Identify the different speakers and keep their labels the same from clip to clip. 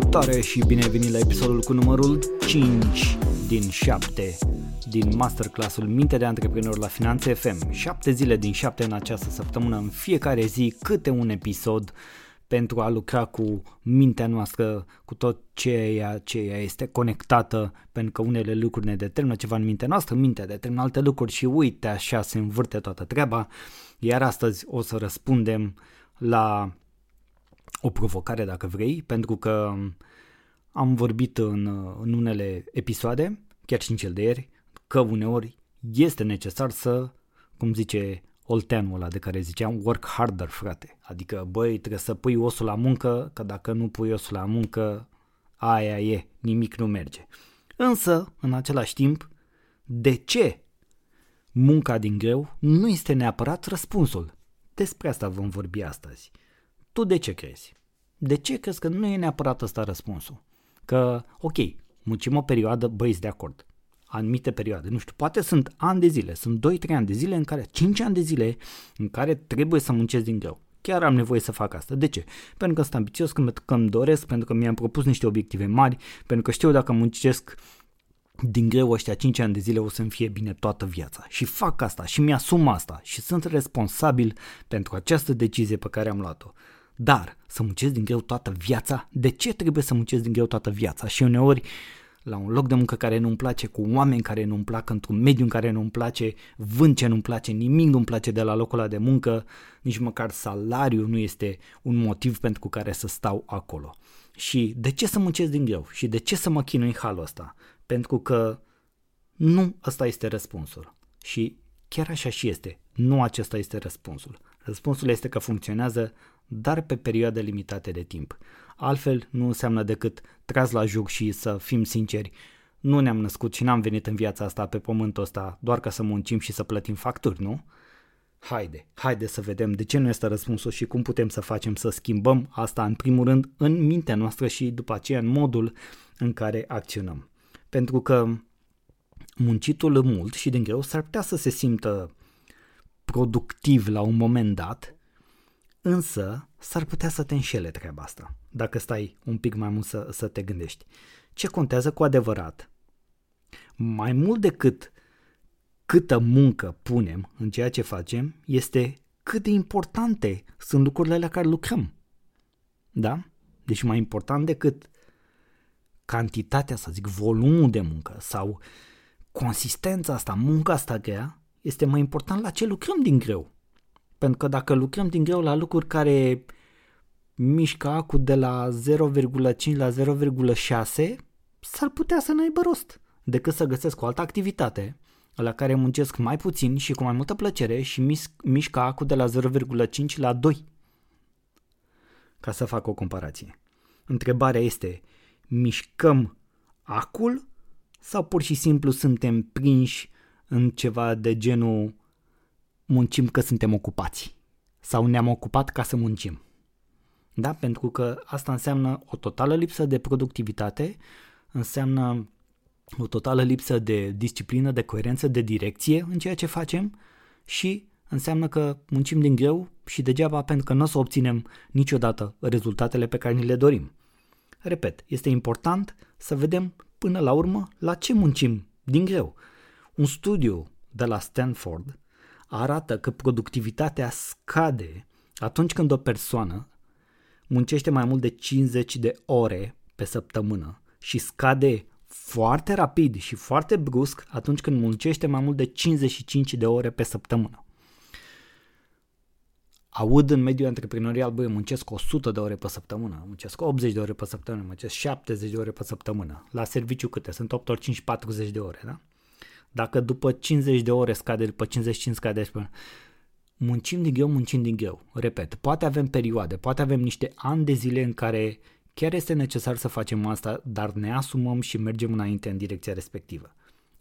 Speaker 1: Salutare și bine venit la episodul cu numărul 5 din 7 din masterclassul Minte de Antreprenor la Finanțe FM. 7 zile din 7 în această săptămână, în fiecare zi câte un episod pentru a lucra cu mintea noastră, cu tot ceea ce este conectată, pentru că unele lucruri ne determină ceva în mintea noastră, mintea determină alte lucruri și uite așa se învârte toată treaba. Iar astăzi o să răspundem la o provocare dacă vrei, pentru că am vorbit în, în unele episoade, chiar și în cel de ieri, că uneori este necesar să, cum zice olteanul ăla de care ziceam, work harder, frate. Adică, băi, trebuie să pui osul la muncă, că dacă nu pui osul la muncă, aia e, nimic nu merge. Însă, în același timp, de ce munca din greu nu este neapărat răspunsul? Despre asta vom vorbi astăzi. Tu de ce crezi? De ce crezi că nu e neapărat ăsta răspunsul? Că, ok, muncim o perioadă, băieți de acord, anumite perioade, nu știu, poate sunt ani de zile, sunt 2-3 ani de zile în care, 5 ani de zile în care trebuie să muncesc din greu. Chiar am nevoie să fac asta. De ce? Pentru că sunt ambițios, pentru că îmi doresc, pentru că mi-am propus niște obiective mari, pentru că știu dacă muncesc din greu ăștia 5 ani de zile o să-mi fie bine toată viața. Și fac asta și mi-asum asta și sunt responsabil pentru această decizie pe care am luat-o. Dar să muncesc din greu toată viața? De ce trebuie să muncesc din greu toată viața? Și uneori la un loc de muncă care nu-mi place, cu oameni care nu-mi plac, într-un mediu în care nu-mi place, vând ce nu-mi place, nimic nu-mi place de la locul ăla de muncă, nici măcar salariul nu este un motiv pentru care să stau acolo. Și de ce să muncesc din greu? Și de ce să mă chinui în halul ăsta? Pentru că nu ăsta este răspunsul. Și chiar așa și este. Nu acesta este răspunsul. Răspunsul este că funcționează, dar pe perioade limitate de timp. Altfel nu înseamnă decât tras la juc și să fim sinceri, nu ne-am născut și n-am venit în viața asta pe pământul ăsta doar ca să muncim și să plătim facturi, nu? Haide, haide să vedem de ce nu este răspunsul și cum putem să facem să schimbăm asta în primul rând în mintea noastră și după aceea în modul în care acționăm. Pentru că muncitul mult și din greu s-ar putea să se simtă productiv la un moment dat, însă s-ar putea să te înșele treaba asta, dacă stai un pic mai mult să, să te gândești. Ce contează cu adevărat? Mai mult decât câtă muncă punem în ceea ce facem, este cât de importante sunt lucrurile la care lucrăm. Da? Deci mai important decât cantitatea, să zic, volumul de muncă sau consistența asta, munca asta grea, este mai important la ce lucrăm din greu. Pentru că dacă lucrăm din greu la lucruri care mișcă acu de la 0,5 la 0,6, s-ar putea să n-aibă rost decât să găsesc o altă activitate la care muncesc mai puțin și cu mai multă plăcere și mișcă acu de la 0,5 la 2. Ca să fac o comparație. Întrebarea este, mișcăm acul sau pur și simplu suntem prinși în ceva de genul muncim că suntem ocupați sau ne-am ocupat ca să muncim. Da? Pentru că asta înseamnă o totală lipsă de productivitate, înseamnă o totală lipsă de disciplină, de coerență, de direcție în ceea ce facem și înseamnă că muncim din greu și degeaba pentru că nu o să obținem niciodată rezultatele pe care ni le dorim. Repet, este important să vedem până la urmă la ce muncim din greu. Un studiu de la Stanford arată că productivitatea scade atunci când o persoană muncește mai mult de 50 de ore pe săptămână și scade foarte rapid și foarte brusc atunci când muncește mai mult de 55 de ore pe săptămână. Aud în mediul antreprenorial, băi, muncesc 100 de ore pe săptămână, muncesc 80 de ore pe săptămână, muncesc 70 de ore pe săptămână. La serviciu câte? Sunt 8 ori 5, 40 de ore, da? Dacă după 50 de ore scade, după 55 scade, până muncim din greu, muncim din greu. Repet, poate avem perioade, poate avem niște ani de zile în care chiar este necesar să facem asta, dar ne asumăm și mergem înainte în direcția respectivă.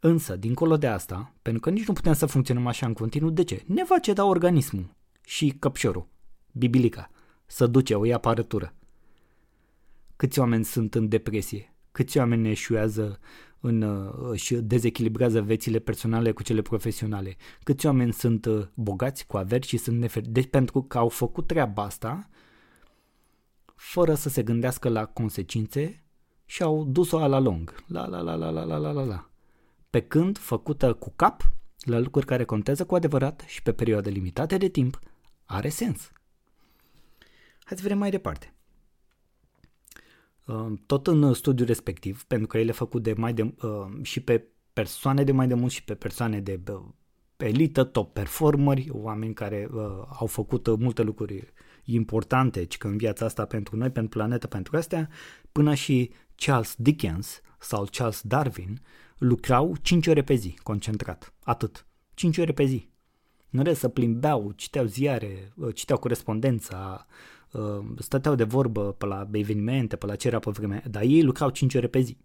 Speaker 1: Însă, dincolo de asta, pentru că nici nu putem să funcționăm așa în continuu, de ce? Ne va ceda organismul și căpșorul, bibilica, să duce, o ia apărătură. Câți oameni sunt în depresie? Câți oameni eșuează în, uh, și dezechilibrează viețile personale cu cele profesionale. Câți oameni sunt uh, bogați cu averi și sunt nefer... Deci pentru că au făcut treaba asta, fără să se gândească la consecințe și au dus-o la lung. La la la la la la la la la. Pe când, făcută cu cap, la lucruri care contează cu adevărat și pe perioade limitate de timp, are sens. Hai să vedem mai departe. Uh, tot în studiul respectiv, pentru că el e făcut de mai de, uh, și pe persoane de mai de mult și pe persoane de uh, elită, top performeri, oameni care au făcut multe lucruri importante ci că în viața asta pentru noi, pentru planetă, pentru astea, până și Charles Dickens sau Charles Darwin lucrau 5 ore pe zi, concentrat. Atât. 5 ore pe zi. Nu rest să plimbeau, citeau ziare, citeau corespondența, Uh, stăteau de vorbă pe la evenimente, pe la cerea pe vreme, dar ei lucrau 5 ore pe zi.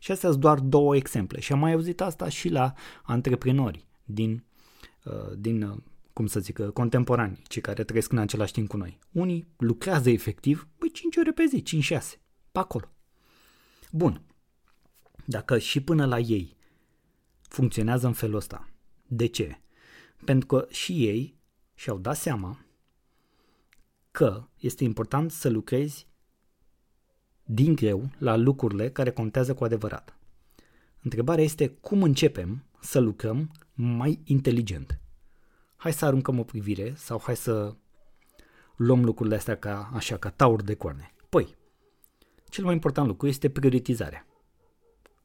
Speaker 1: Și astea sunt doar două exemple. Și am mai auzit asta și la antreprenori din, uh, din uh, cum să zic, contemporani, cei care trăiesc în același timp cu noi. Unii lucrează efectiv, băi, 5 ore pe zi, 5-6, pe acolo. Bun. Dacă și până la ei funcționează în felul ăsta, de ce? Pentru că și ei și-au dat seama că este important să lucrezi din greu la lucrurile care contează cu adevărat. Întrebarea este cum începem să lucrăm mai inteligent. Hai să aruncăm o privire sau hai să luăm lucrurile astea ca, așa, ca taur de coarne. Păi, cel mai important lucru este prioritizarea.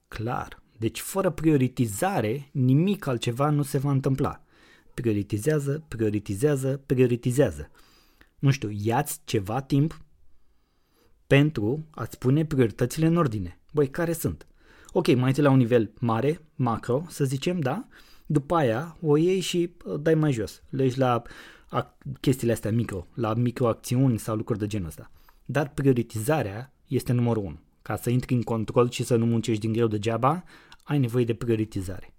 Speaker 1: Clar. Deci fără prioritizare nimic altceva nu se va întâmpla. Prioritizează, prioritizează, prioritizează nu știu, iați ceva timp pentru a-ți pune prioritățile în ordine. Băi, care sunt? Ok, mai întâi la un nivel mare, macro, să zicem, da? După aia o iei și uh, dai mai jos. Legi la chestiile astea micro, la microacțiuni sau lucruri de genul ăsta. Dar prioritizarea este numărul 1. Ca să intri în control și să nu muncești din greu degeaba, ai nevoie de prioritizare.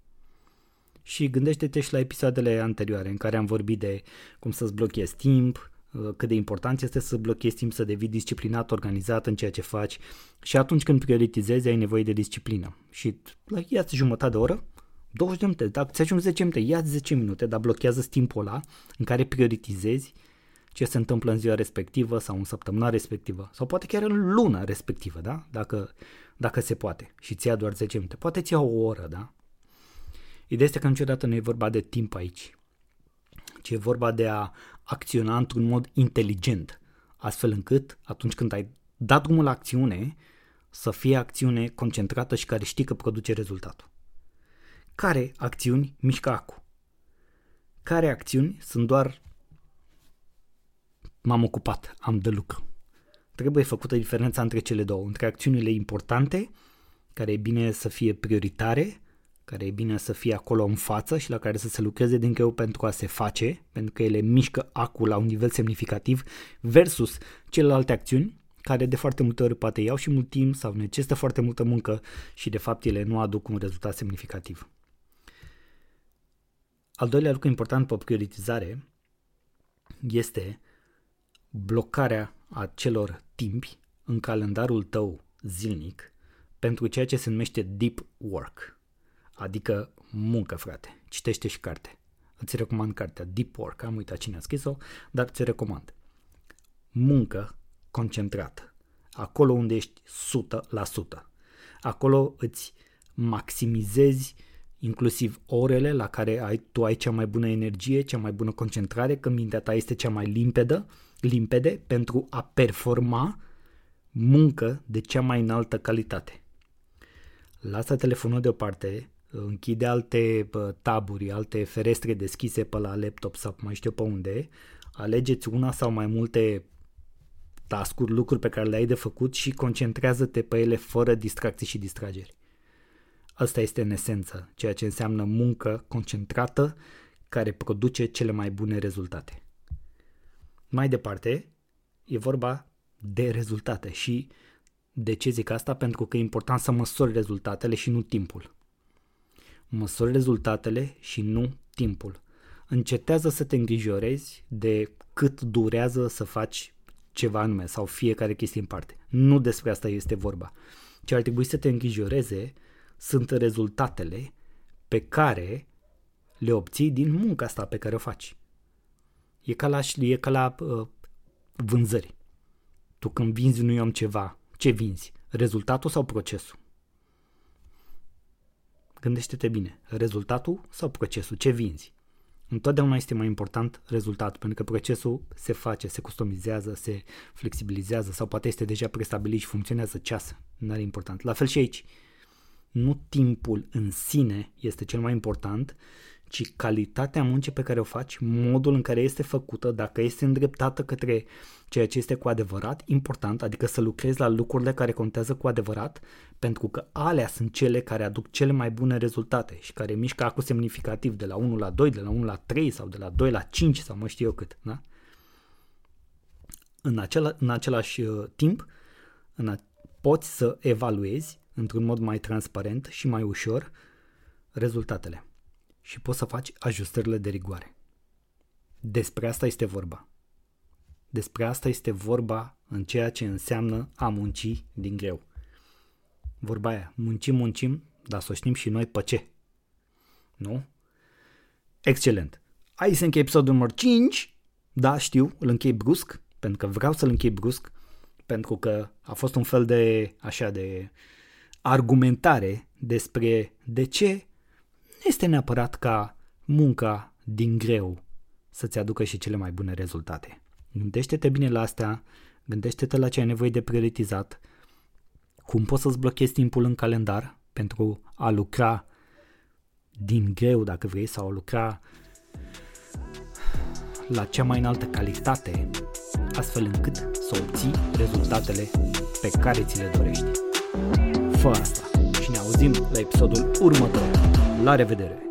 Speaker 1: Și gândește-te și la episoadele anterioare în care am vorbit de cum să-ți blochezi timp, Uh, cât de important este să blochezi timp, să devii disciplinat, organizat în ceea ce faci și atunci când prioritizezi ai nevoie de disciplină. Și la ia jumătate de oră, 20 de minute, dacă ți ajungi 10 minute, ia 10 minute, dar blochează timpul ăla în care prioritizezi ce se întâmplă în ziua respectivă sau în săptămâna respectivă sau poate chiar în luna respectivă, da? Dacă, dacă se poate și ți ia doar 10 minute. Poate ți ia o oră, da? Ideea este că niciodată nu e vorba de timp aici, ci e vorba de a acționa într-un mod inteligent, astfel încât atunci când ai dat drumul la acțiune, să fie acțiune concentrată și care știi că produce rezultatul. Care acțiuni mișcă acu? Care acțiuni sunt doar m-am ocupat, am de lucru. Trebuie făcută diferența între cele două, între acțiunile importante, care e bine să fie prioritare care e bine să fie acolo în față și la care să se lucreze din greu pentru a se face, pentru că ele mișcă acul la un nivel semnificativ, versus celelalte acțiuni care de foarte multe ori poate iau și mult timp sau necesită foarte multă muncă și de fapt ele nu aduc un rezultat semnificativ. Al doilea lucru important pe prioritizare este blocarea acelor timpi în calendarul tău zilnic pentru ceea ce se numește deep work. Adică muncă, frate. Citește și carte. Îți recomand cartea Deep Work, am uitat cine a scris-o, dar ți recomand. Muncă concentrată. Acolo unde ești 100%. Acolo îți maximizezi inclusiv orele la care ai, tu ai cea mai bună energie, cea mai bună concentrare, că mintea ta este cea mai limpedă, limpede pentru a performa muncă de cea mai înaltă calitate. Lasă telefonul deoparte, închide alte taburi, alte ferestre deschise pe la laptop sau mai știu pe unde, alegeți una sau mai multe tascuri, lucruri pe care le ai de făcut și concentrează-te pe ele fără distracții și distrageri. Asta este în esență ceea ce înseamnă muncă concentrată care produce cele mai bune rezultate. Mai departe, e vorba de rezultate și de ce zic asta? Pentru că e important să măsori rezultatele și nu timpul. Măsori rezultatele și nu timpul. Încetează să te îngrijorezi de cât durează să faci ceva anume sau fiecare chestie în parte. Nu despre asta este vorba. Ce ar trebui să te îngrijoreze sunt rezultatele pe care le obții din munca asta pe care o faci. E ca la, e ca la uh, vânzări. Tu când vinzi unui om ceva, ce vinzi? Rezultatul sau procesul? Gândește-te bine. Rezultatul sau procesul? Ce vinzi? Întotdeauna este mai important rezultatul, pentru că procesul se face, se customizează, se flexibilizează sau poate este deja prestabilit și funcționează ceas. Nu are important. La fel și aici. Nu timpul în sine este cel mai important, ci calitatea muncii pe care o faci, modul în care este făcută, dacă este îndreptată către ceea ce este cu adevărat important, adică să lucrezi la lucrurile care contează cu adevărat, pentru că alea sunt cele care aduc cele mai bune rezultate și care mișcă acum semnificativ de la 1 la 2, de la 1 la 3 sau de la 2 la 5 sau mă știu eu cât. Da? În, acela, în același uh, timp, în a, poți să evaluezi într-un mod mai transparent și mai ușor rezultatele și poți să faci ajustările de rigoare. Despre asta este vorba. Despre asta este vorba în ceea ce înseamnă a munci din greu. Vorba aia, muncim, muncim, dar să știm și noi pe ce. Nu? Excelent. Hai să închei episodul număr 5. Da, știu, îl închei brusc, pentru că vreau să-l închei brusc, pentru că a fost un fel de, așa, de argumentare despre de ce este neapărat ca munca din greu să-ți aducă și cele mai bune rezultate. Gândește-te bine la astea, gândește-te la ce ai nevoie de prioritizat, cum poți să-ți blochezi timpul în calendar pentru a lucra din greu, dacă vrei, sau a lucra la cea mai înaltă calitate, astfel încât să obții rezultatele pe care ți le dorești. Fă asta și ne auzim la episodul următor. La revedere!